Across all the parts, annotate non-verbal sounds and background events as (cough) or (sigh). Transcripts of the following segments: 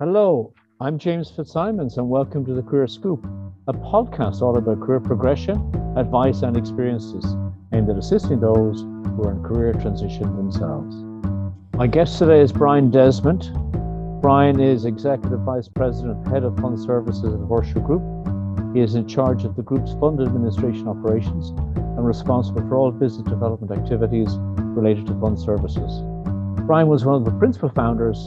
Hello, I'm James Fitzsimons, and welcome to the Career Scoop, a podcast all about career progression, advice, and experiences aimed at assisting those who are in career transition themselves. My guest today is Brian Desmond. Brian is Executive Vice President, Head of Fund Services at Horseshoe Group. He is in charge of the group's fund administration operations and responsible for all business development activities related to fund services. Brian was one of the principal founders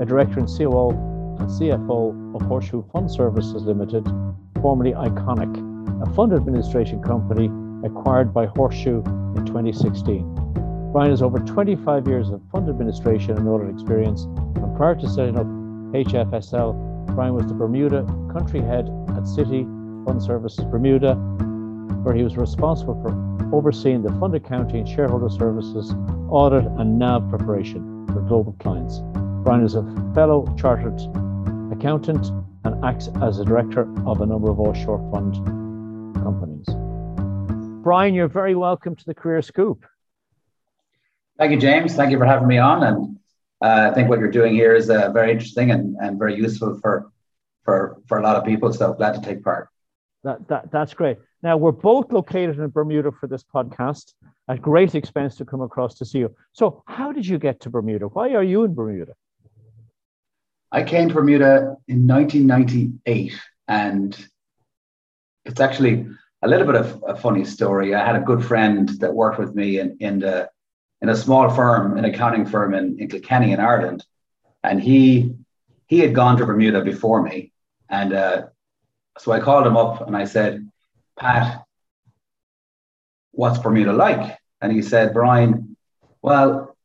a director and COO and CFO of Horseshoe Fund Services Limited, formerly IKONIC, a fund administration company acquired by Horseshoe in 2016. Brian has over 25 years of fund administration and audit experience, and prior to setting up HFSL, Brian was the Bermuda country head at Citi Fund Services Bermuda, where he was responsible for overseeing the fund accounting, shareholder services, audit, and NAV preparation for global clients. Brian is a fellow chartered accountant and acts as a director of a number of offshore fund companies. Brian, you're very welcome to the Career Scoop. Thank you, James. Thank you for having me on. And uh, I think what you're doing here is uh, very interesting and, and very useful for, for, for a lot of people. So glad to take part. That, that, that's great. Now, we're both located in Bermuda for this podcast at great expense to come across to see you. So, how did you get to Bermuda? Why are you in Bermuda? I came to Bermuda in 1998, and it's actually a little bit of a funny story. I had a good friend that worked with me in, in the in a small firm, an accounting firm in, in Kilkenny in Ireland, and he he had gone to Bermuda before me, and uh, so I called him up and I said, Pat, what's Bermuda like? And he said, Brian, well,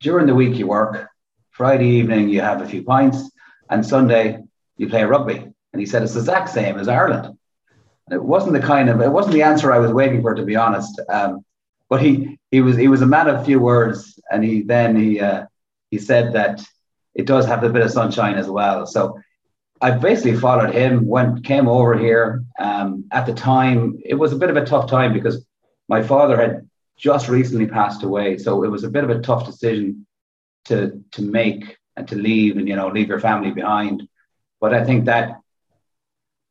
during the week you work, Friday evening, you have a few pints, and Sunday, you play rugby. And he said, it's the exact same as Ireland. And it wasn't the kind of, it wasn't the answer I was waiting for, to be honest. Um, but he, he was, he was a man of few words. And he, then he, uh, he said that it does have a bit of sunshine as well. So I basically followed him, went, came over here. Um, at the time, it was a bit of a tough time because my father had just recently passed away. So it was a bit of a tough decision to to make and to leave and you know leave your family behind. But I think that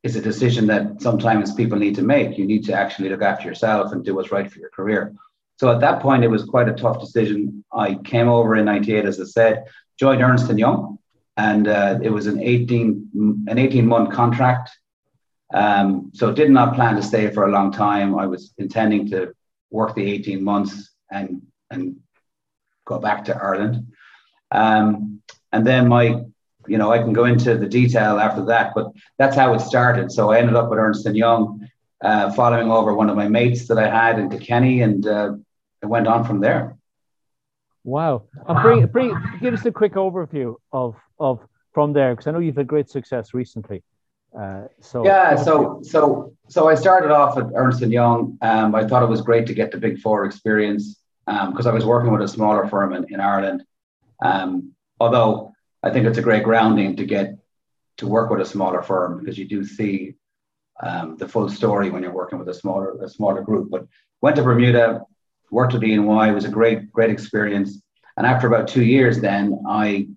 is a decision that sometimes people need to make. You need to actually look after yourself and do what's right for your career. So at that point, it was quite a tough decision. I came over in '98, as I said, joined Ernst and Young, and uh, it was an 18 an 18 month contract. Um, so did not plan to stay for a long time. I was intending to work the 18 months and and go back to Ireland. Um, and then my, you know, I can go into the detail after that, but that's how it started. So I ended up with Ernst and Young, uh, following over one of my mates that I had in Kilkenny, and uh, it went on from there. Wow! And bring, bring, give us a quick overview of of from there, because I know you've had great success recently. Uh, so yeah, so so so I started off at Ernst and Young. Um, I thought it was great to get the Big Four experience because um, I was working with a smaller firm in, in Ireland, um, although I think it's a great grounding to get to work with a smaller firm because you do see um, the full story when you're working with a smaller a smaller group. But went to Bermuda, worked at EY, it was a great great experience. And after about two years, then I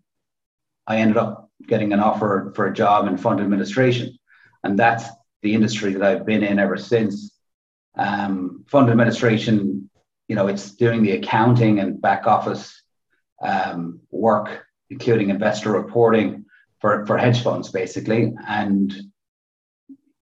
I ended up getting an offer for a job in fund administration, and that's the industry that I've been in ever since. Um, fund administration, you know, it's doing the accounting and back office um, work, including investor reporting for, for hedge funds, basically. And,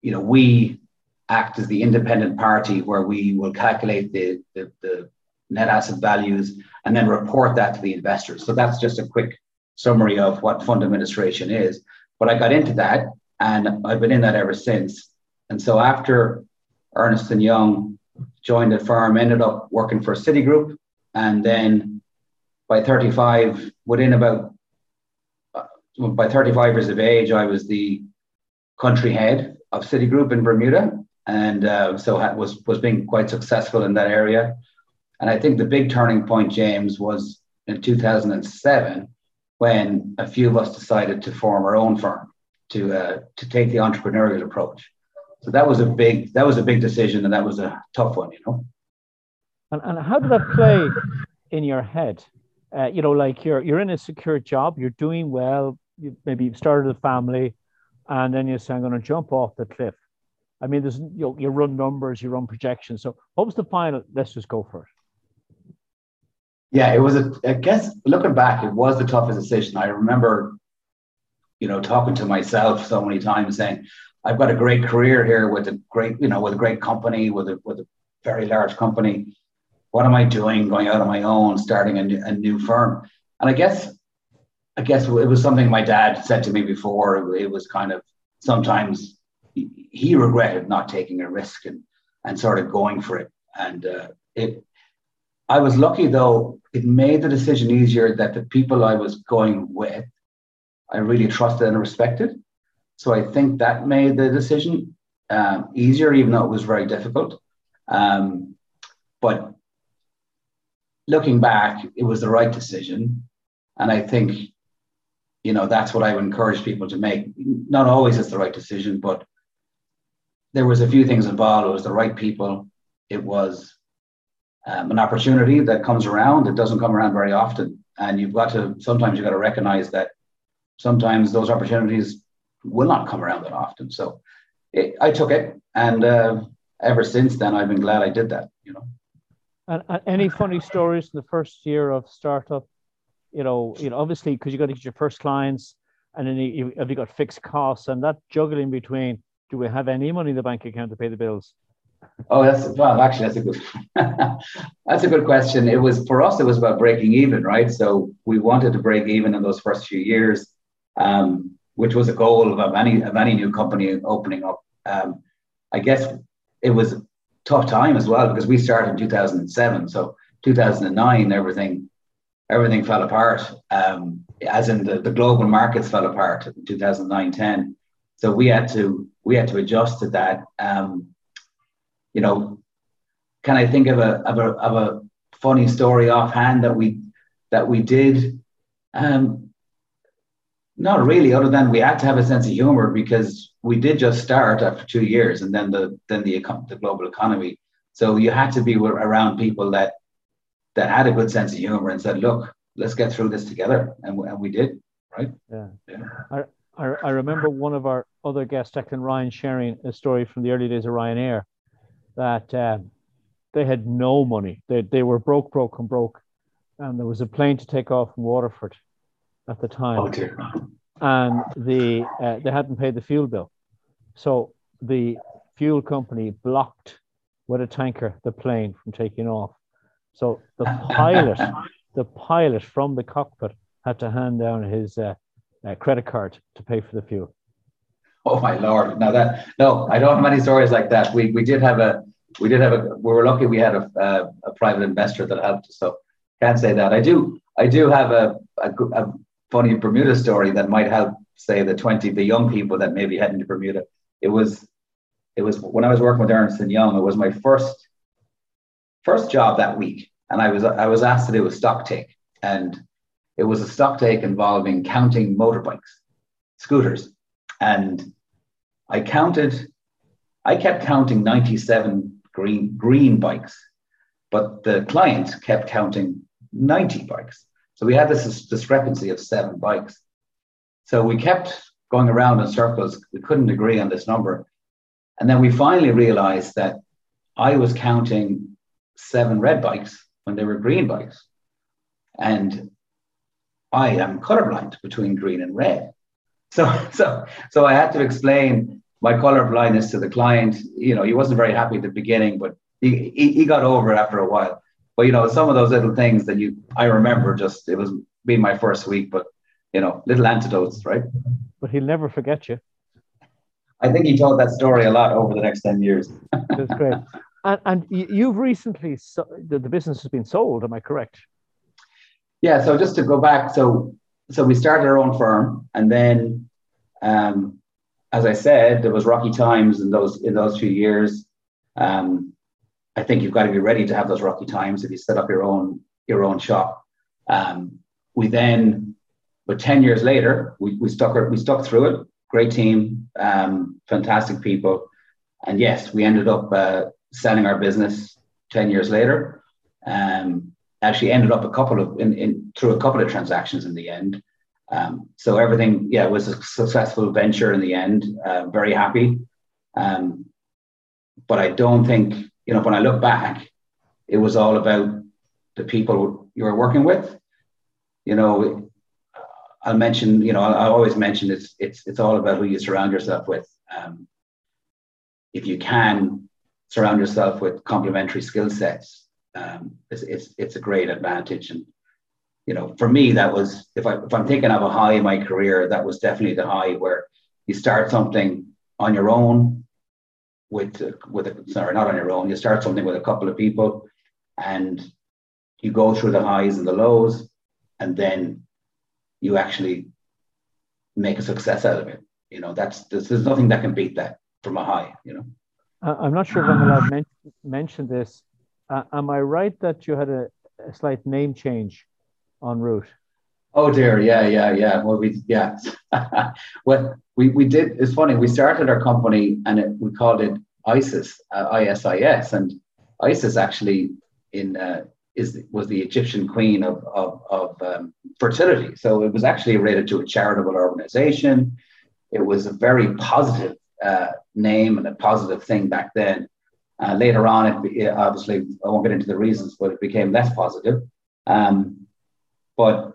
you know, we act as the independent party where we will calculate the, the, the net asset values and then report that to the investors. So that's just a quick summary of what fund administration is. But I got into that and I've been in that ever since. And so after Ernst and Young joined the firm, ended up working for Citigroup, and then by 35, within about uh, by 35 years of age, I was the country head of Citigroup in Bermuda, and uh, so was was being quite successful in that area. And I think the big turning point, James, was in 2007 when a few of us decided to form our own firm to uh, to take the entrepreneurial approach. So that was a big that was a big decision, and that was a tough one, you know. And, and how did that play in your head? Uh, you know, like you're you're in a secure job, you're doing well, you maybe started a family, and then you say, I'm going to jump off the cliff. I mean, there's you, know, you run numbers, you run projections. So what was the final? Let's just go for it. Yeah, it was a. I guess looking back, it was the toughest decision. I remember, you know, talking to myself so many times, saying, "I've got a great career here with a great, you know, with a great company, with a with a very large company. What am I doing? Going out on my own, starting a new, a new firm?" And I guess, I guess it was something my dad said to me before. It was kind of sometimes he regretted not taking a risk and, and sort of going for it. And uh, it, I was lucky though, it made the decision easier that the people I was going with, I really trusted and respected. So I think that made the decision um, easier, even though it was very difficult. Um, but looking back, it was the right decision. And I think, you know, that's what I would encourage people to make. Not always it's the right decision, but there was a few things involved. It was the right people. It was um, an opportunity that comes around. It doesn't come around very often, and you've got to sometimes you've got to recognize that sometimes those opportunities will not come around that often. So it, I took it, and uh, ever since then, I've been glad I did that. You know. And, any funny stories in the first year of startup? You know, you know, obviously because you got to get your first clients, and then you, have you got fixed costs, and that juggling between do we have any money in the bank account to pay the bills? Oh, that's well. Actually, that's a good. (laughs) that's a good question. It was for us. It was about breaking even, right? So we wanted to break even in those first few years, um, which was a goal of any of any new company opening up. Um, I guess it was tough time as well because we started in 2007. So 2009, everything everything fell apart. Um, as in the, the global markets fell apart in 2009, 10. So we had to we had to adjust to that. Um, you know, can I think of a of a of a funny story offhand that we that we did? Um, not really, other than we had to have a sense of humor because we did just start after two years, and then the then the the global economy. So you had to be around people that that had a good sense of humor and said, "Look, let's get through this together," and, and we did, right? Yeah. yeah. I, I remember one of our other guests, Declan Ryan, sharing a story from the early days of Ryanair that uh, they had no money. They, they were broke, broke, and broke. And there was a plane to take off from Waterford at the time. Oh, dear. And the, uh, they hadn't paid the fuel bill. So the fuel company blocked with a tanker the plane from taking off. So the pilot, (laughs) the pilot from the cockpit had to hand down his uh, uh, credit card to pay for the fuel. Oh my lord! Now that no, I don't have many stories like that. We we did have a we did have a we were lucky we had a a, a private investor that helped us. So can't say that. I do I do have a, a, a funny Bermuda story that might help say the twenty the young people that may be heading to Bermuda. It was it was when I was working with Ernst and Young. It was my first first job that week, and I was I was asked to do a stock take and it was a stock take involving counting motorbikes, scooters. And I counted, I kept counting 97 green, green bikes, but the client kept counting 90 bikes. So we had this discrepancy of seven bikes. So we kept going around in circles. We couldn't agree on this number. And then we finally realized that I was counting seven red bikes when they were green bikes. And I am colorblind between green and red. (laughs) So, so, so I had to explain my color blindness to the client. You know, he wasn't very happy at the beginning, but he, he, he got over it after a while. But you know, some of those little things that you, I remember just it was being my first week, but you know, little antidotes, right? But he'll never forget you. I think he told that story a lot over the next 10 years. (laughs) That's great. And, and you've recently, so, the, the business has been sold, am I correct? Yeah, so just to go back, so so we started our own firm, and then, um, as I said, there was rocky times in those in those few years. Um, I think you've got to be ready to have those rocky times if you set up your own your own shop. Um, we then, but ten years later, we, we stuck we stuck through it. Great team, um, fantastic people, and yes, we ended up uh, selling our business ten years later. Um, actually ended up a couple of in, in through a couple of transactions in the end. Um, so everything, yeah, was a successful venture in the end. Uh, very happy. Um, but I don't think, you know, when I look back, it was all about the people you were working with. You know, I'll mention, you know, I, always mention it's it's it's all about who you surround yourself with. Um, if you can surround yourself with complementary skill sets, um, it's, it's it's a great advantage. And you know, for me, that was if I if I'm thinking of a high in my career, that was definitely the high where you start something on your own with with a, sorry not on your own. You start something with a couple of people and you go through the highs and the lows and then you actually make a success out of it. You know that's there's, there's nothing that can beat that from a high you know? I'm not sure if i'm allowed to men- mention this. Uh, am i right that you had a, a slight name change en route? Oh dear, yeah, yeah, yeah. Well, we yeah. (laughs) well, we we did. It's funny. We started our company and it, we called it ISIS, uh, ISIS, and ISIS actually in uh, is was the Egyptian queen of of, of um, fertility. So it was actually related to a charitable organization. It was a very positive uh, name and a positive thing back then. Uh, later on, it, obviously I won't get into the reasons, but it became less positive. Um, but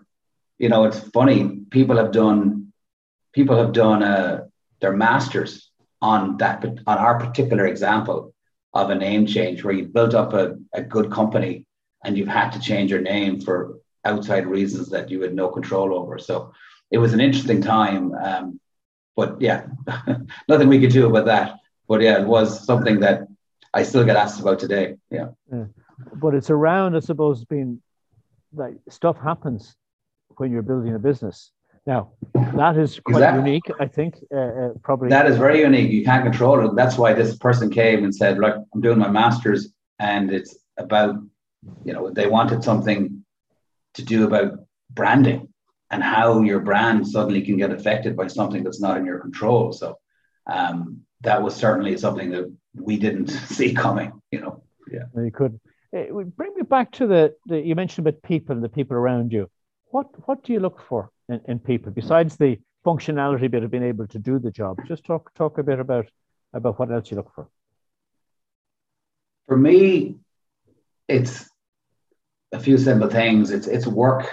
you know, it's funny. People have done people have done uh, their masters on that on our particular example of a name change where you built up a, a good company and you've had to change your name for outside reasons that you had no control over. So it was an interesting time. Um, but yeah, (laughs) nothing we could do about that. But yeah, it was something that I still get asked about today. Yeah. yeah. But it's around, I suppose, being like stuff happens when you're building a business. Now, that is quite exactly. unique, I think. Uh, uh, probably that is very unique. You can't control it. That's why this person came and said, "Look, I'm doing my master's, and it's about, you know, they wanted something to do about branding and how your brand suddenly can get affected by something that's not in your control." So um, that was certainly something that we didn't (laughs) see coming. You know, yeah. You could. It would bring me back to the, the you mentioned about people and the people around you what what do you look for in, in people besides the functionality bit of being able to do the job? Just talk talk a bit about about what else you look for. For me, it's a few simple things. It's it's work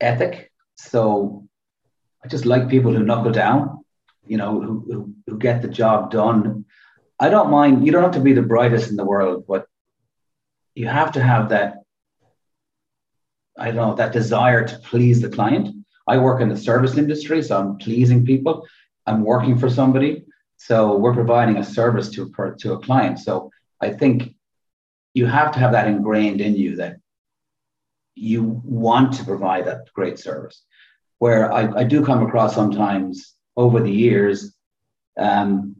ethic. So I just like people who knuckle down, you know, who, who, who get the job done. I don't mind, you don't have to be the brightest in the world, but you have to have that I don't know, that desire to please the client. I work in the service industry, so I'm pleasing people. I'm working for somebody. So we're providing a service to, to a client. So I think you have to have that ingrained in you that you want to provide that great service. Where I, I do come across sometimes over the years, um,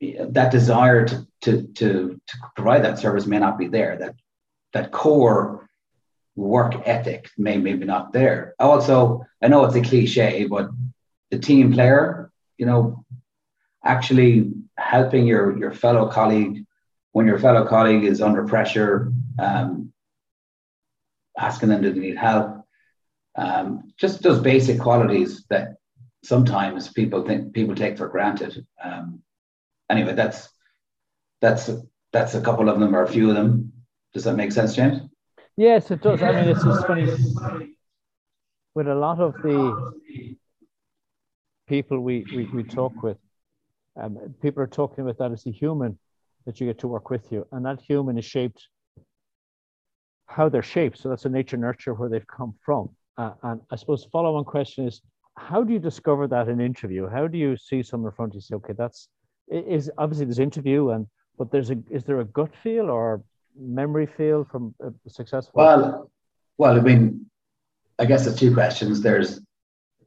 that desire to, to, to, to provide that service may not be there. That, that core work ethic may maybe not there. Also, I know it's a cliche, but the team player, you know, actually helping your your fellow colleague when your fellow colleague is under pressure, um, asking them do they need help, um, just those basic qualities that sometimes people think people take for granted. Um, anyway, that's that's that's a couple of them or a few of them. Does that make sense, James? Yes, it does. I mean, it's just funny with a lot of the people we, we, we talk with, um, people are talking about that as a human that you get to work with you. And that human is shaped how they're shaped. So that's a nature nurture where they've come from. Uh, and I suppose the follow on question is how do you discover that in interview? How do you see someone in front of you say, okay, that's is obviously there's interview and but there's a is there a gut feel or memory feel from a successful? Well, well, I mean, I guess there's two questions. There's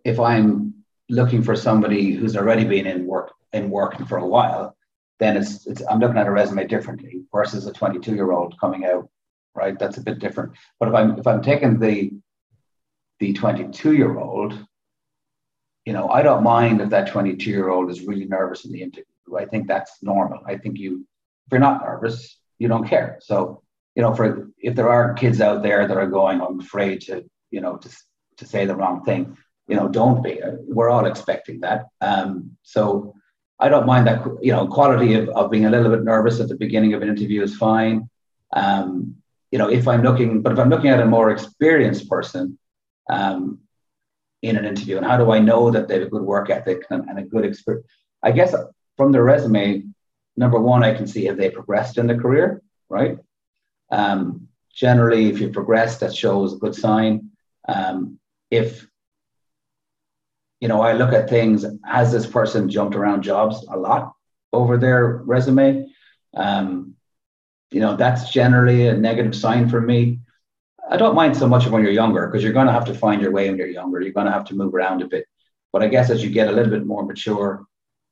if I'm looking for somebody who's already been in work in working for a while, then it's, it's I'm looking at a resume differently versus a 22 year old coming out, right? That's a bit different. But if I'm if I'm taking the the 22 year old, you know, I don't mind if that 22 year old is really nervous in the interview. I think that's normal. I think you, if you're not nervous, you don't care. So, you know, for if there are kids out there that are going, I'm afraid to, you know, to, to say the wrong thing. you know, don't be. We're all expecting that. Um, so I don't mind that, you know, quality of, of being a little bit nervous at the beginning of an interview is fine. Um, you know, if I'm looking, but if I'm looking at a more experienced person um, in an interview, and how do I know that they have a good work ethic and, and a good experience? I guess from their resume, number one, I can see have they progressed in the career, right? Um, generally, if you progress, that shows a good sign. Um, if you know, I look at things, has this person jumped around jobs a lot over their resume? Um, you know, that's generally a negative sign for me. I don't mind so much when you're younger because you're going to have to find your way when you're younger. You're going to have to move around a bit. But I guess as you get a little bit more mature,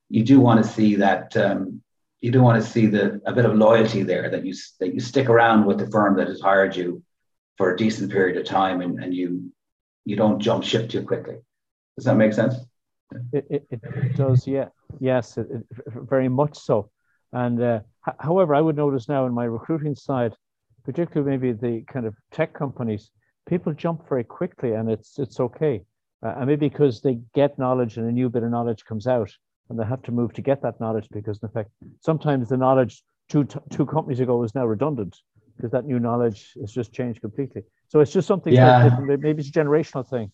you do want to see that um, you do want to see the a bit of loyalty there that you that you stick around with the firm that has hired you for a decent period of time and, and you you don't jump ship too quickly. Does that make sense? It, it, it does, yeah. Yes, it, very much so. And uh, however, I would notice now in my recruiting side, particularly maybe the kind of tech companies, people jump very quickly, and it's it's okay. Uh, and maybe because they get knowledge and a new bit of knowledge comes out, and they have to move to get that knowledge because, in fact, sometimes the knowledge two two companies ago is now redundant because that new knowledge has just changed completely. So it's just something yeah. maybe it's a generational thing.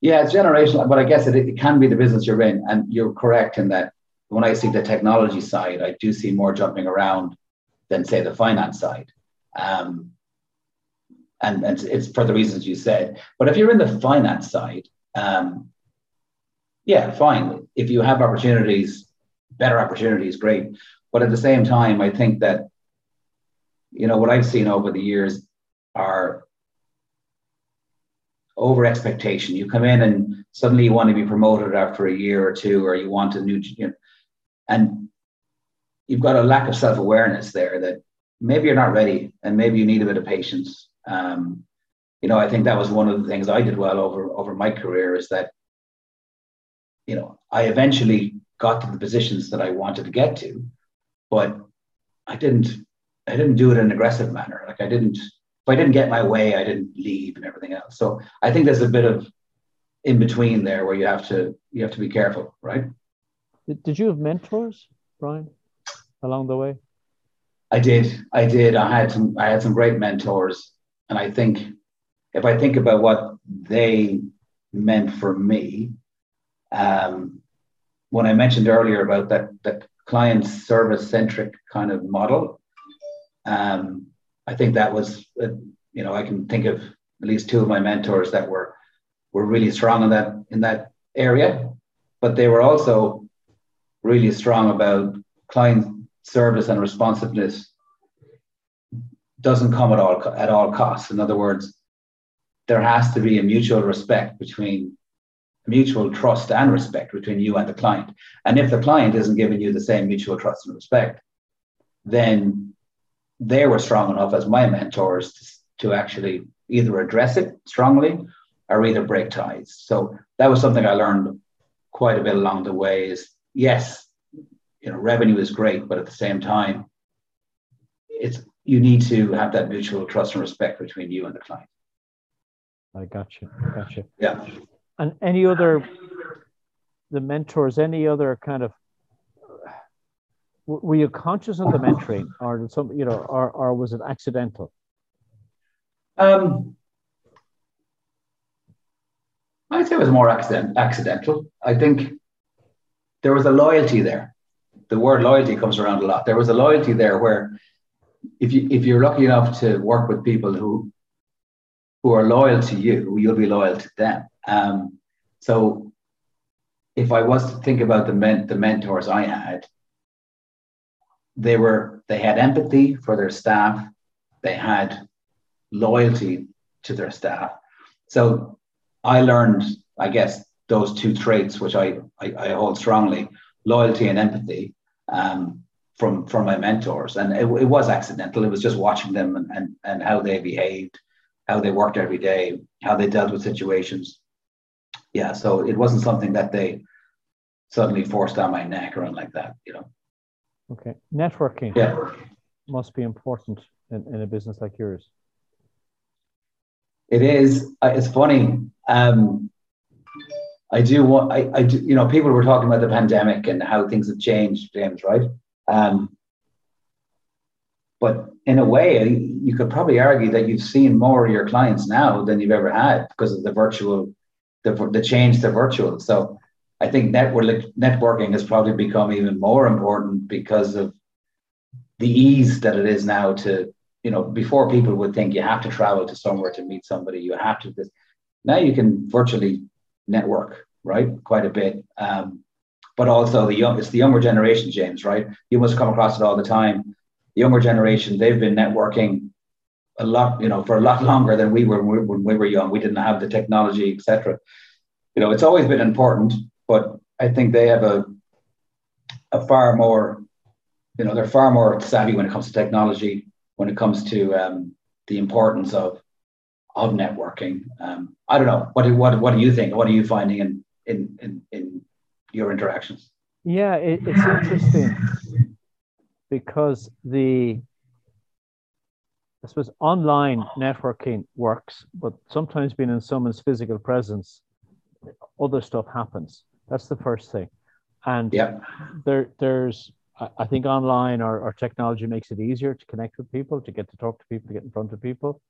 Yeah, it's generational, but I guess it, it can be the business you're in. And you're correct in that when I see the technology side, I do see more jumping around than, say, the finance side. Um, and, and it's for the reasons you said. But if you're in the finance side, um, yeah, fine. If you have opportunities, better opportunities, great. But at the same time, I think that, you know, what I've seen over the years are over expectation. You come in and suddenly you want to be promoted after a year or two, or you want a new, you know, and you've got a lack of self awareness there that maybe you're not ready, and maybe you need a bit of patience. Um, you know, I think that was one of the things I did well over over my career is that, you know, I eventually got to the positions that I wanted to get to, but I didn't I didn't do it in an aggressive manner. Like I didn't if I didn't get my way, I didn't leave and everything else. So I think there's a bit of in between there where you have to you have to be careful, right? Did, did you have mentors, Brian, along the way? I did. I did. I had some I had some great mentors. And I think if I think about what they meant for me, um, when I mentioned earlier about that that client service centric kind of model, um, I think that was, uh, you know, I can think of at least two of my mentors that were were really strong in that in that area, but they were also really strong about client service and responsiveness doesn't come at all at all costs. In other words, there has to be a mutual respect between mutual trust and respect between you and the client. And if the client isn't giving you the same mutual trust and respect, then they were strong enough as my mentors to, to actually either address it strongly or either break ties. So that was something I learned quite a bit along the way is yes, you know, revenue is great, but at the same time, it's you need to have that mutual trust and respect between you and the client. I got you. Got you. Yeah. And any other the mentors, any other kind of were you conscious of the mentoring or some you know or, or was it accidental? Um i'd say it was more accident, accidental. I think there was a loyalty there. The word loyalty comes around a lot. There was a loyalty there where if you if you're lucky enough to work with people who who are loyal to you you'll be loyal to them. Um, so if i was to think about the men the mentors i had they were they had empathy for their staff. They had loyalty to their staff. So i learned i guess those two traits which i i, I hold strongly loyalty and empathy um, from from my mentors. And it, it, was accidental. It was just watching them and, and and how they behaved how they worked every day how they dealt with situations yeah so it wasn't something that they suddenly forced down my neck or anything like that you know Okay. Networking yeah. must be important in, in a business like yours. It is. It's funny. Um, I do want, I, I do, you know, people were talking about the pandemic and how things have changed, James, right? Um, but in a way, you could probably argue that you've seen more of your clients now than you've ever had because of the virtual, the, the change to virtual. So I think network, networking has probably become even more important because of the ease that it is now to, you know, before people would think you have to travel to somewhere to meet somebody, you have to this. Now you can virtually network, right? Quite a bit. Um, but also the young, it's the younger generation, James, right? You must come across it all the time. Younger generation, they've been networking a lot, you know, for a lot (laughs) longer than we were when we were young. We didn't have the technology, etc. You know, it's always been important, but I think they have a a far more, you know, they're far more savvy when it comes to technology, when it comes to um, the importance of of networking. Um, I don't know. What do, what, what do you think? What are you finding in, in, in, in your interactions? Yeah, it, it's interesting because the, I suppose online networking works, but sometimes being in someone's physical presence, other stuff happens. That's the first thing. And yeah. there, there's, I think online or, or technology makes it easier to connect with people, to get to talk to people, to get in front of people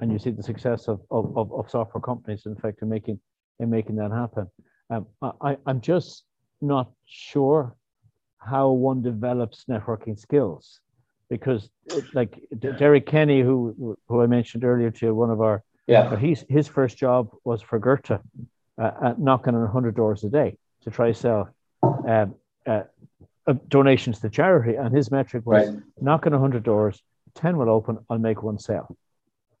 and you see the success of, of, of, software companies, in fact, in making in making that happen. Um, I, I'm just not sure how one develops networking skills because (sighs) like Derek Kenny, who who I mentioned earlier to one of our yeah, he's his first job was for Goethe, uh, knocking on hundred doors a day to try sell um, uh, uh, donations to charity, and his metric was right. knocking hundred doors, ten will open, I'll make one sale.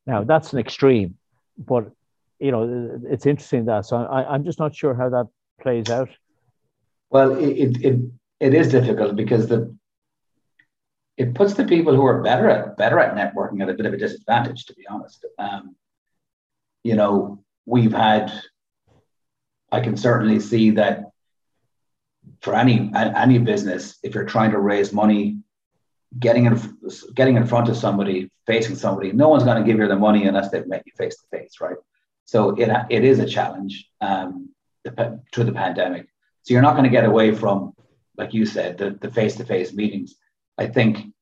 Now that's an extreme, but you know it's interesting that. So I, I'm just not sure how that plays out. Well, it it it is difficult because the it puts the people who are better at better at networking at a bit of a disadvantage, to be honest. Um, you know, we've had. I can certainly see that for any any business, if you're trying to raise money getting in getting in front of somebody, facing somebody, no one's going to give you the money unless they've met you face to face, right? So it it is a challenge um, through the pandemic. So you're not going to get away from, like you said, the the face to face meetings. I think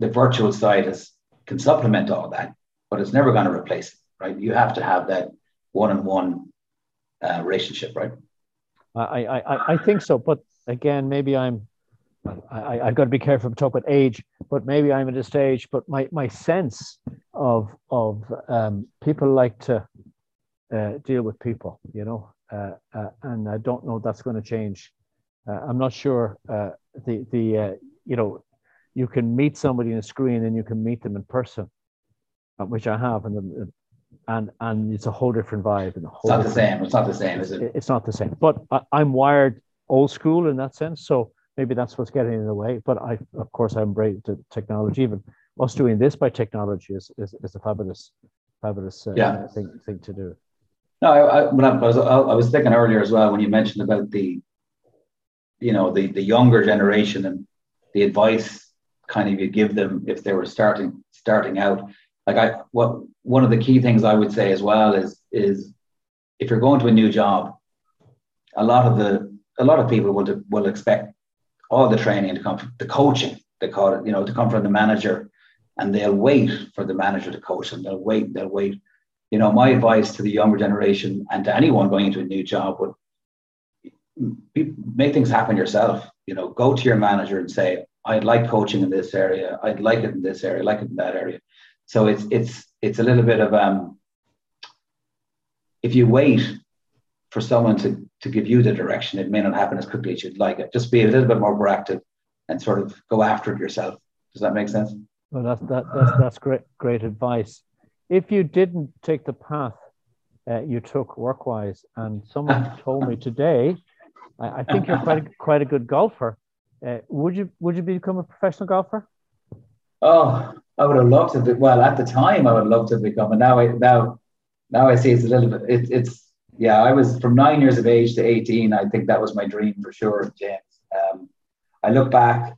the virtual side is can supplement all that, but it's never going to replace it, right? You have to have that one on one relationship, right? I, I I think so, but again, maybe I'm I, I've got to be careful to talk about age, but maybe I'm at a stage. But my, my sense of of um, people like to uh, deal with people, you know, uh, uh, and I don't know that's going to change. Uh, I'm not sure uh, the the uh, you know you can meet somebody in a screen and you can meet them in person, which I have, and and and it's a whole different vibe. And whole. it's not the same. It's not the same, is it? It's not the same. But I, I'm wired old school in that sense, so maybe that's what's getting in the way. But I, of course, I embrace the technology. Even us doing this by technology is is, is a fabulous, fabulous uh, yeah. thing thing to do. No, I, I, when I was I was thinking earlier as well when you mentioned about the, you know, the the younger generation and the advice kind of you give them if they were starting starting out. Like I, what one of the key things I would say as well is is if you're going to a new job, a lot of the a lot of people will will expect all the training to come from the coaching, they call it, you know, to come from the manager. And they'll wait for the manager to coach them. They'll wait, they'll wait. You know, my advice to the younger generation and to anyone going into a new job would make things happen yourself. You know, go to your manager and say, I'd like coaching in this area. I'd like it in this area, like it in that area. So it's it's it's a little bit of um if you wait for someone to, to give you the direction, it may not happen as quickly as you'd like it. Just be a little bit more proactive and sort of go after it yourself. Does that make sense? Well, that's, that, that's, that's great, great advice. If you didn't take the path uh, you took work-wise, and someone (laughs) told me today, I, I, think you're quite a, (laughs) quite a good golfer. Uh, would you would you become a professional golfer? Oh, I would have loved to. Be, well, at the time, I would love to become. And now, I, now, now I see it's a little bit. It, it's yeah, I was from nine years of age to 18. I think that was my dream for sure, James. Um, I look back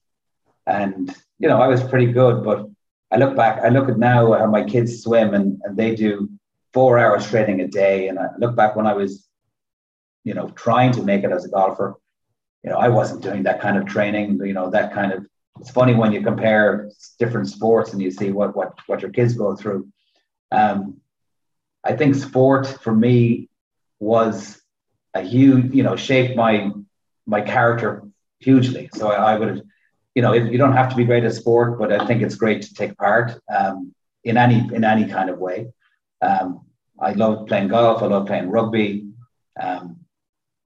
and, you know, I was pretty good, but I look back, I look at now how my kids swim and, and they do four hours training a day. And I look back when I was you know, trying to make it as a golfer. You know, I wasn't doing that kind of training. You know, that kind of. It's funny when you compare different sports and you see what what what your kids go through. Um, I think sport for me was a huge, you know, shaped my my character hugely. So I, I would, you know, you don't have to be great at sport, but I think it's great to take part um, in any in any kind of way. Um, I love playing golf. I love playing rugby. Um,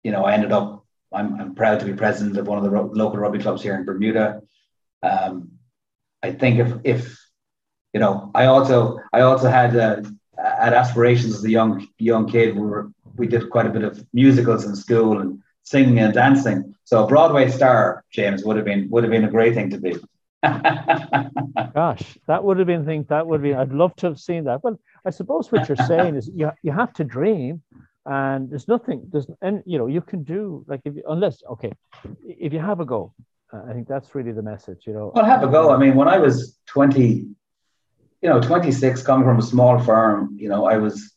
you know, I ended up. I'm, I'm proud to be president of one of the ro- local rugby clubs here in Bermuda. Um, I think if if you know, I also I also had uh, had aspirations as a young young kid. We were we did quite a bit of musicals in school and singing and dancing. So a Broadway star, James, would have been would have been a great thing to be. (laughs) Gosh, that would have been thing that would be I'd love to have seen that. Well, I suppose what you're saying is you you have to dream and there's nothing there's and you know you can do like if you, unless okay if you have a go uh, i think that's really the message you know. Well have a go i mean when i was 20 you know 26 coming from a small firm you know i was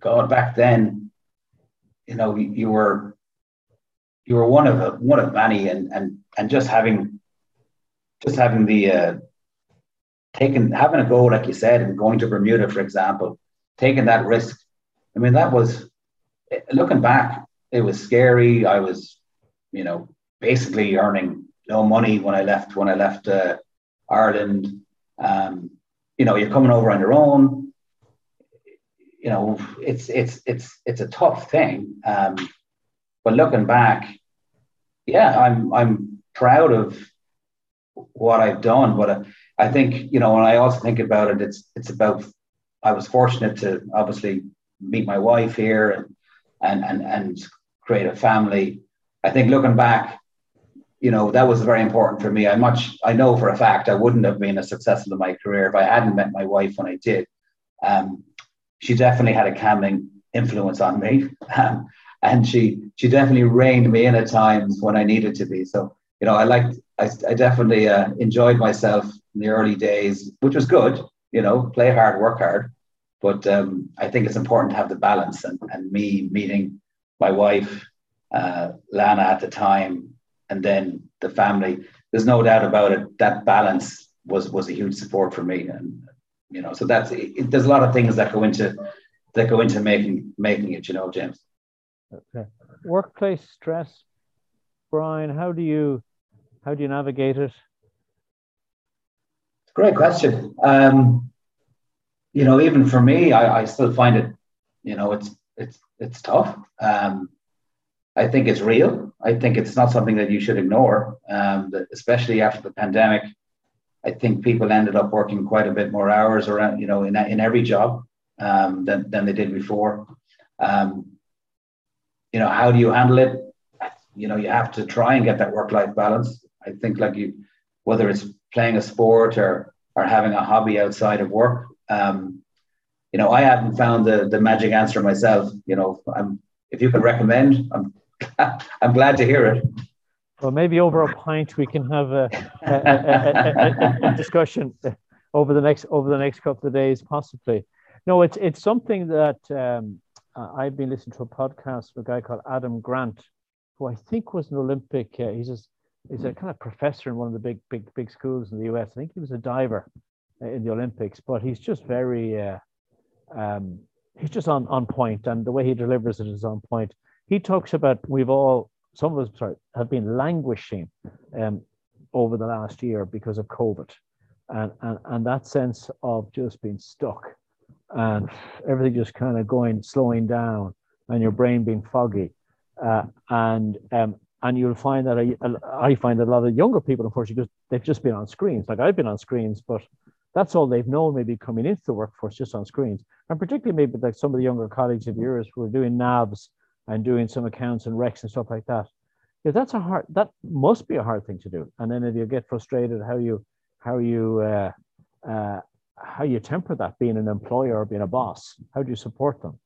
god back then you know you, you were you were one of a, one of many and and and just having just having the uh taking having a go like you said and going to bermuda for example taking that risk. I mean that was looking back, it was scary. I was, you know, basically earning no money when I left when I left uh, Ireland. Um, you know, you're coming over on your own. You know, it's it's it's it's a tough thing. Um, but looking back, yeah, I'm I'm proud of what I've done. But I, I think you know, when I also think about it, it's it's about I was fortunate to obviously meet my wife here and and and and create a family. I think looking back, you know, that was very important for me. I much I know for a fact I wouldn't have been as successful in my career if I hadn't met my wife when I did. Um, she definitely had a calming influence on me, um, and she she definitely reined me in at times when I needed to be. So you know, I liked I, I definitely uh, enjoyed myself in the early days, which was good. You know, play hard, work hard. But um, I think it's important to have the balance. And, and me meeting my wife, uh, Lana, at the time, and then the family, there's no doubt about it. That balance was was a huge support for me. And you know, so that's it, there's a lot of things that go into that go into making making it. You know, James. Okay. Workplace stress, Brian. How do you how do you navigate it? Great question. Um, you know, even for me, I, I still find it, you know, it's it's it's tough. Um, I think it's real. I think it's not something that you should ignore, um, especially after the pandemic. I think people ended up working quite a bit more hours around, you know, in, in every job um, than, than they did before. Um, you know, how do you handle it? You know, you have to try and get that work-life balance. I think like you, whether it's playing a sport or or having a hobby outside of work, um, you know, I haven't found the, the magic answer myself. You know, I'm, if you can recommend, I'm, (laughs) I'm glad to hear it. Well, maybe over a pint we can have a, a, a, a, discussion over the next over the next couple of days, possibly. No, it's it's something that um, I've been listening to a podcast from a guy called Adam Grant, who I think was an Olympic. Uh, he's a, he's a kind of professor in one of the big big big schools in the U.S. I think he was a diver, in the Olympics, but he's just very, uh, um, he's just on, on point, and the way he delivers it is on point. He talks about we've all, some of us sorry, have been languishing um, over the last year because of COVID, and, and and that sense of just being stuck, and everything just kind of going slowing down, and your brain being foggy, uh, and um, and you'll find that I, I find that a lot of younger people, unfortunately, just they've just been on screens. Like I've been on screens, but that's all they've known maybe coming into the workforce just on screens. And particularly maybe like some of the younger colleagues of yours who are doing NAVs and doing some accounts and recs and stuff like that. Yeah, that's a hard that must be a hard thing to do. And then if you get frustrated, how you how you uh, uh, how you temper that being an employer or being a boss? How do you support them?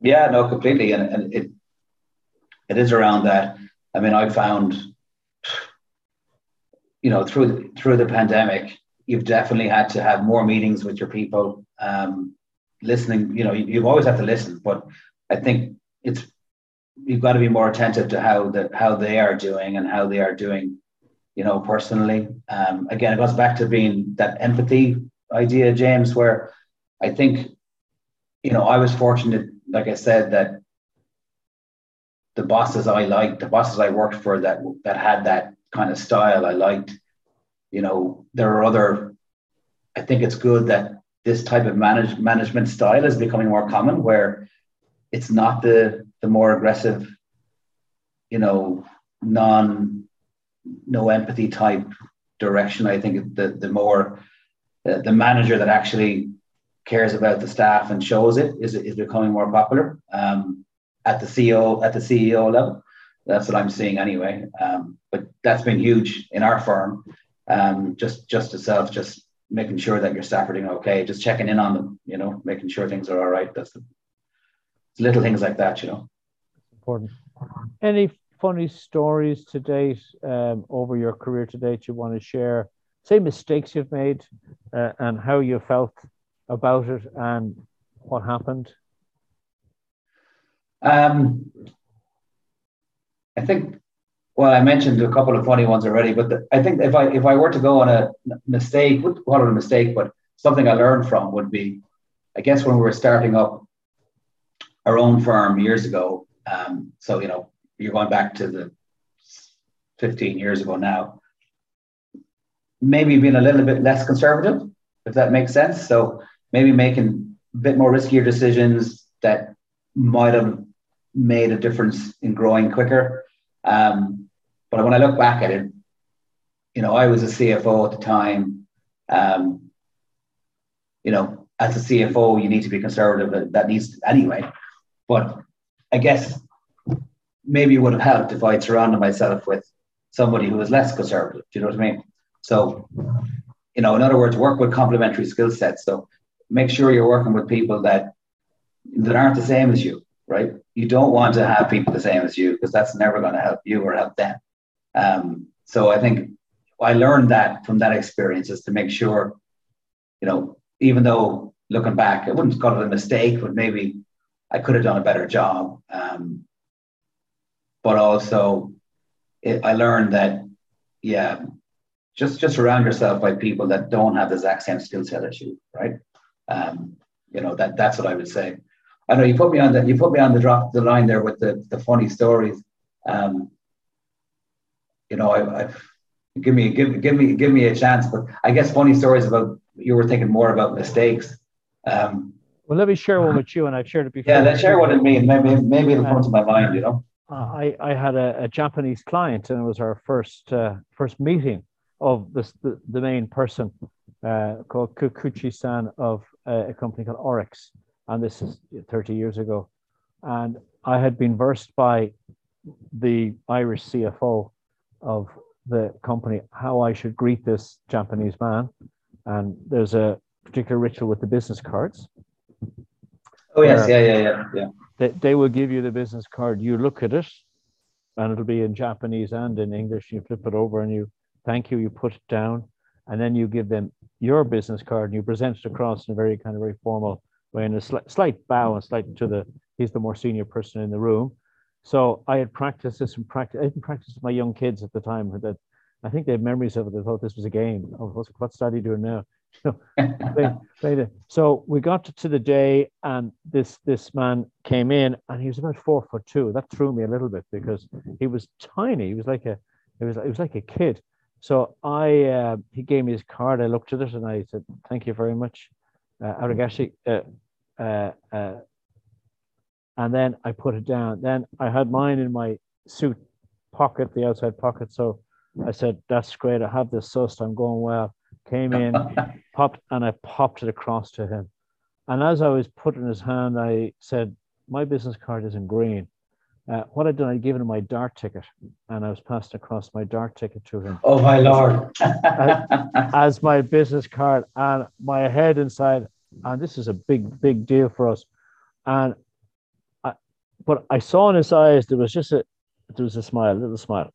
Yeah, no, completely. And, and it it is around that. I mean, I found, you know, through through the pandemic, you've definitely had to have more meetings with your people. Um, listening, you know, you, you've always had to listen, but I think it's you've got to be more attentive to how that how they are doing and how they are doing, you know, personally. Um, again, it goes back to being that empathy idea, James, where I think, you know, I was fortunate, like I said, that the bosses I liked, the bosses I worked for that that had that kind of style I liked. You know, there are other. I think it's good that this type of manage, management style is becoming more common, where it's not the the more aggressive, you know, non no empathy type direction. I think the the more the, the manager that actually cares about the staff and shows it is is becoming more popular. Um, at the CEO at the CEO level. That's what I'm seeing anyway. Um, but that's been huge in our firm. Um, just just itself, just making sure that your staff are doing okay, just checking in on them, you know, making sure things are all right. That's the little things like that, you know. It's important. Any funny stories to date um, over your career to date you want to share? Say mistakes you've made uh, and how you felt about it and what happened. Um, I think. Well, I mentioned a couple of funny ones already, but the, I think if I if I were to go on a mistake, what a mistake, but something I learned from would be, I guess when we were starting up our own firm years ago. Um, so you know, you're going back to the 15 years ago now. Maybe being a little bit less conservative, if that makes sense. So maybe making a bit more riskier decisions that might have made a difference in growing quicker. Um, but when I look back at it, you know, I was a CFO at the time. Um, you know, as a CFO, you need to be conservative. That needs to anyway. But I guess maybe it would have helped if I'd surrounded myself with somebody who was less conservative. Do you know what I mean? So, you know, in other words, work with complementary skill sets. So make sure you're working with people that that aren't the same as you right? You don't want to have people the same as you because that's never going to help you or help them. Um, so I think I learned that from that experience is to make sure, you know, even though looking back, I wouldn't call it a mistake, but maybe I could have done a better job. Um, but also, it, I learned that, yeah, just just surround yourself by people that don't have the exact same skill set as you, right? Um, you know that that's what I would say. I know you put me on the you put me on the drop the line there with the the funny stories. Um, you know, I, I give me give give me give me a chance, but I guess funny stories about you were thinking more about mistakes. Um, well, let me share one with you, and I've shared it before. Yeah, let's share what it means. Maybe maybe it'll come to my mind. You know, uh, I I had a, a, Japanese client, and it was our first uh, first meeting of this the, the main person uh, called Kikuchi-san of uh, a company called ORIX and this is 30 years ago. And I had been versed by the Irish CFO of the company how I should greet this Japanese man. And there's a particular ritual with the business cards. Oh yes, yeah, yeah, yeah, yeah. They, they will give you the business card. You look at it, and it'll be in Japanese and in English. You flip it over, and you thank you. You put it down, and then you give them your business card, and you present it across in a very kind of very formal when a slight, slight bow and slight to the, he's the more senior person in the room. So I had practiced this and practice. I didn't practice with my young kids at the time. That I think they had memories of it. They thought this was a game. Oh, what's, what's Daddy doing now? (laughs) they, (laughs) so we got to the day, and this this man came in, and he was about four foot two. That threw me a little bit because he was tiny. He was like a, it was it was like a kid. So I, uh, he gave me his card. I looked at it and I said, "Thank you very much, uh, Arigashi." Uh, uh, uh, and then I put it down. Then I had mine in my suit pocket, the outside pocket. So I said, "That's great. I have this sussed. I'm going well." Came in, (laughs) popped, and I popped it across to him. And as I was putting his hand, I said, "My business card is in green." Uh, what I'd done, I'd given him my DART ticket, and I was passing across my DART ticket to him. Oh my lord! as, (laughs) as my business card, and my head inside and this is a big, big deal for us. And but I saw in his eyes there was just a there was a smile, a little smile.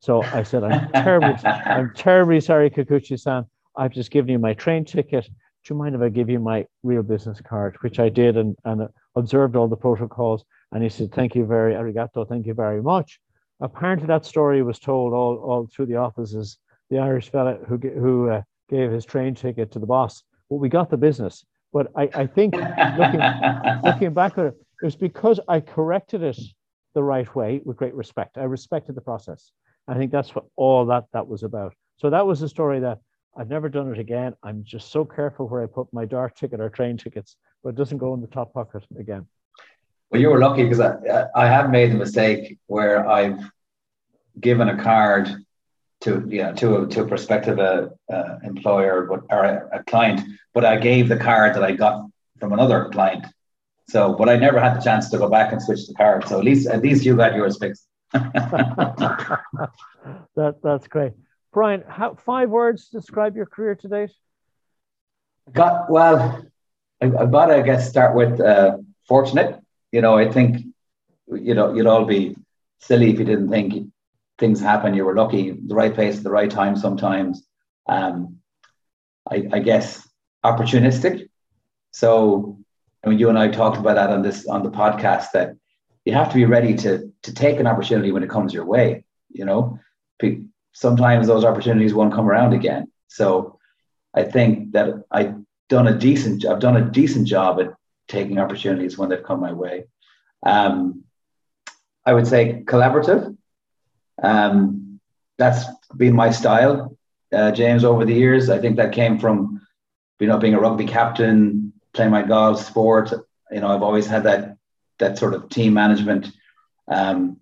So I said, I'm terribly, I'm (laughs) terribly sorry, Kikuchi-san. I've just given you my train ticket. Do you mind if I give you my real business card? Which I did and, and observed all the protocols. And he said, Thank you very, arigato, thank you very much. Apparently, that story was told all, all through the offices. The Irish fellow who, who uh, gave his train ticket to the boss. Well, we got the business. But I, I think looking, (laughs) looking back at it, it was because I corrected it the right way with great respect. I respected the process. I think that's what all that that was about. So that was a story that I've never done it again. I'm just so careful where I put my DART ticket or train tickets, but it doesn't go in the top pocket again. Well, you were lucky because I, I have made the mistake where I've given a card to yeah to a, to a prospective uh, uh, employer but, or a, a, client, but I gave the card that I got from another client. So, but I never had the chance to go back and switch the card. So at least at least you got yours fixed. (laughs) that that's great, Brian. How five words describe your career to date? Got well. I, have got to I guess start with uh, fortunate. You know, I think you know you'd all be silly if you didn't think things happen. You were lucky, the right place at the right time. Sometimes, um, I, I guess opportunistic. So, I mean, you and I talked about that on this on the podcast that you have to be ready to to take an opportunity when it comes your way. You know, sometimes those opportunities won't come around again. So, I think that I've done a decent I've done a decent job at taking opportunities when they've come my way. Um, I would say collaborative. Um, that's been my style, uh, James, over the years. I think that came from, you know, being a rugby captain, playing my golf sport. You know, I've always had that that sort of team management, um,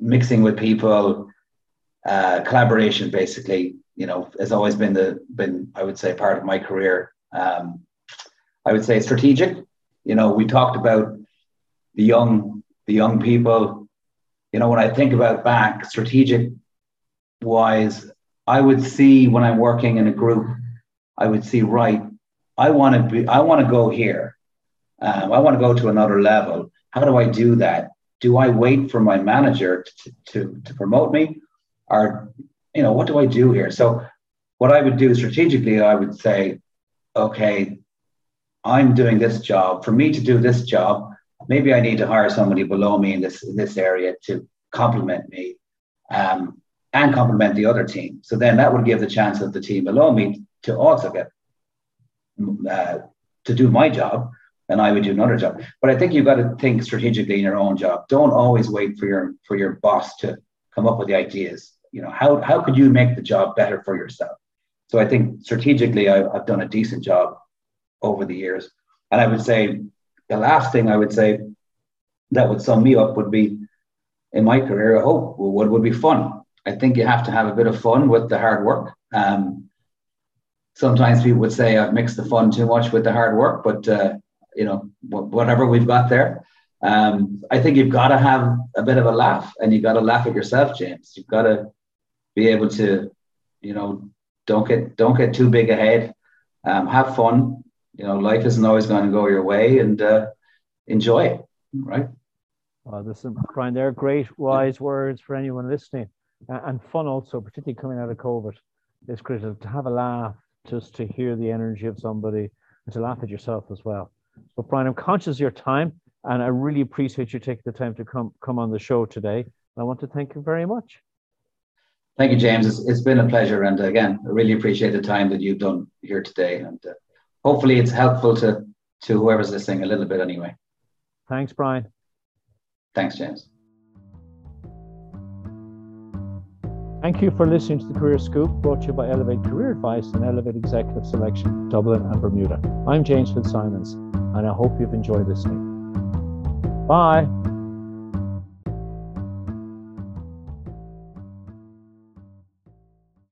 mixing with people, uh, collaboration. Basically, you know, has always been the been I would say part of my career. Um, I would say strategic. You know, we talked about the young the young people you know, when I think about back strategic wise, I would see when I'm working in a group, I would see, right, I want to be, I want to go here. Um, I want to go to another level. How do I do that? Do I wait for my manager to, to, to promote me? Or, you know, what do I do here? So, what I would do strategically, I would say, okay, I'm doing this job. For me to do this job, maybe I need to hire somebody below me in this in this area to complement me um, and complement the other team. So then that would give the chance of the team below me to also get uh, to do my job, and I would do another job. But I think you've got to think strategically in your own job. Don't always wait for your for your boss to come up with the ideas. You know how how could you make the job better for yourself? So I think strategically, I, I've done a decent job over the years. And I would say the last thing I would say that would sum me up would be in my career, I hope what would be fun. I think you have to have a bit of fun with the hard work. Um, sometimes people would say I've mixed the fun too much with the hard work, but uh, you know, whatever we've got there. Um, I think you've got to have a bit of a laugh and you've got to laugh at yourself, James. You've got to be able to, you know, don't get don't get too big ahead. Um, have fun, you know, life isn't always going to go your way and uh, enjoy it, right? Well, listen, Brian, they're great, wise words for anyone listening uh, and fun also, particularly coming out of COVID. It's critical to have a laugh, just to hear the energy of somebody and to laugh at yourself as well. But Brian, I'm conscious of your time and I really appreciate you taking the time to come, come on the show today. I want to thank you very much. Thank you, James. it's, it's been a pleasure. And again, I really appreciate the time that you've done here today. And uh, hopefully it's helpful to to whoever's listening a little bit anyway. Thanks, Brian. Thanks, James. Thank you for listening to the Career Scoop brought to you by Elevate Career Advice and Elevate Executive Selection, Dublin and Bermuda. I'm James Fitzsimons, and I hope you've enjoyed listening. Bye.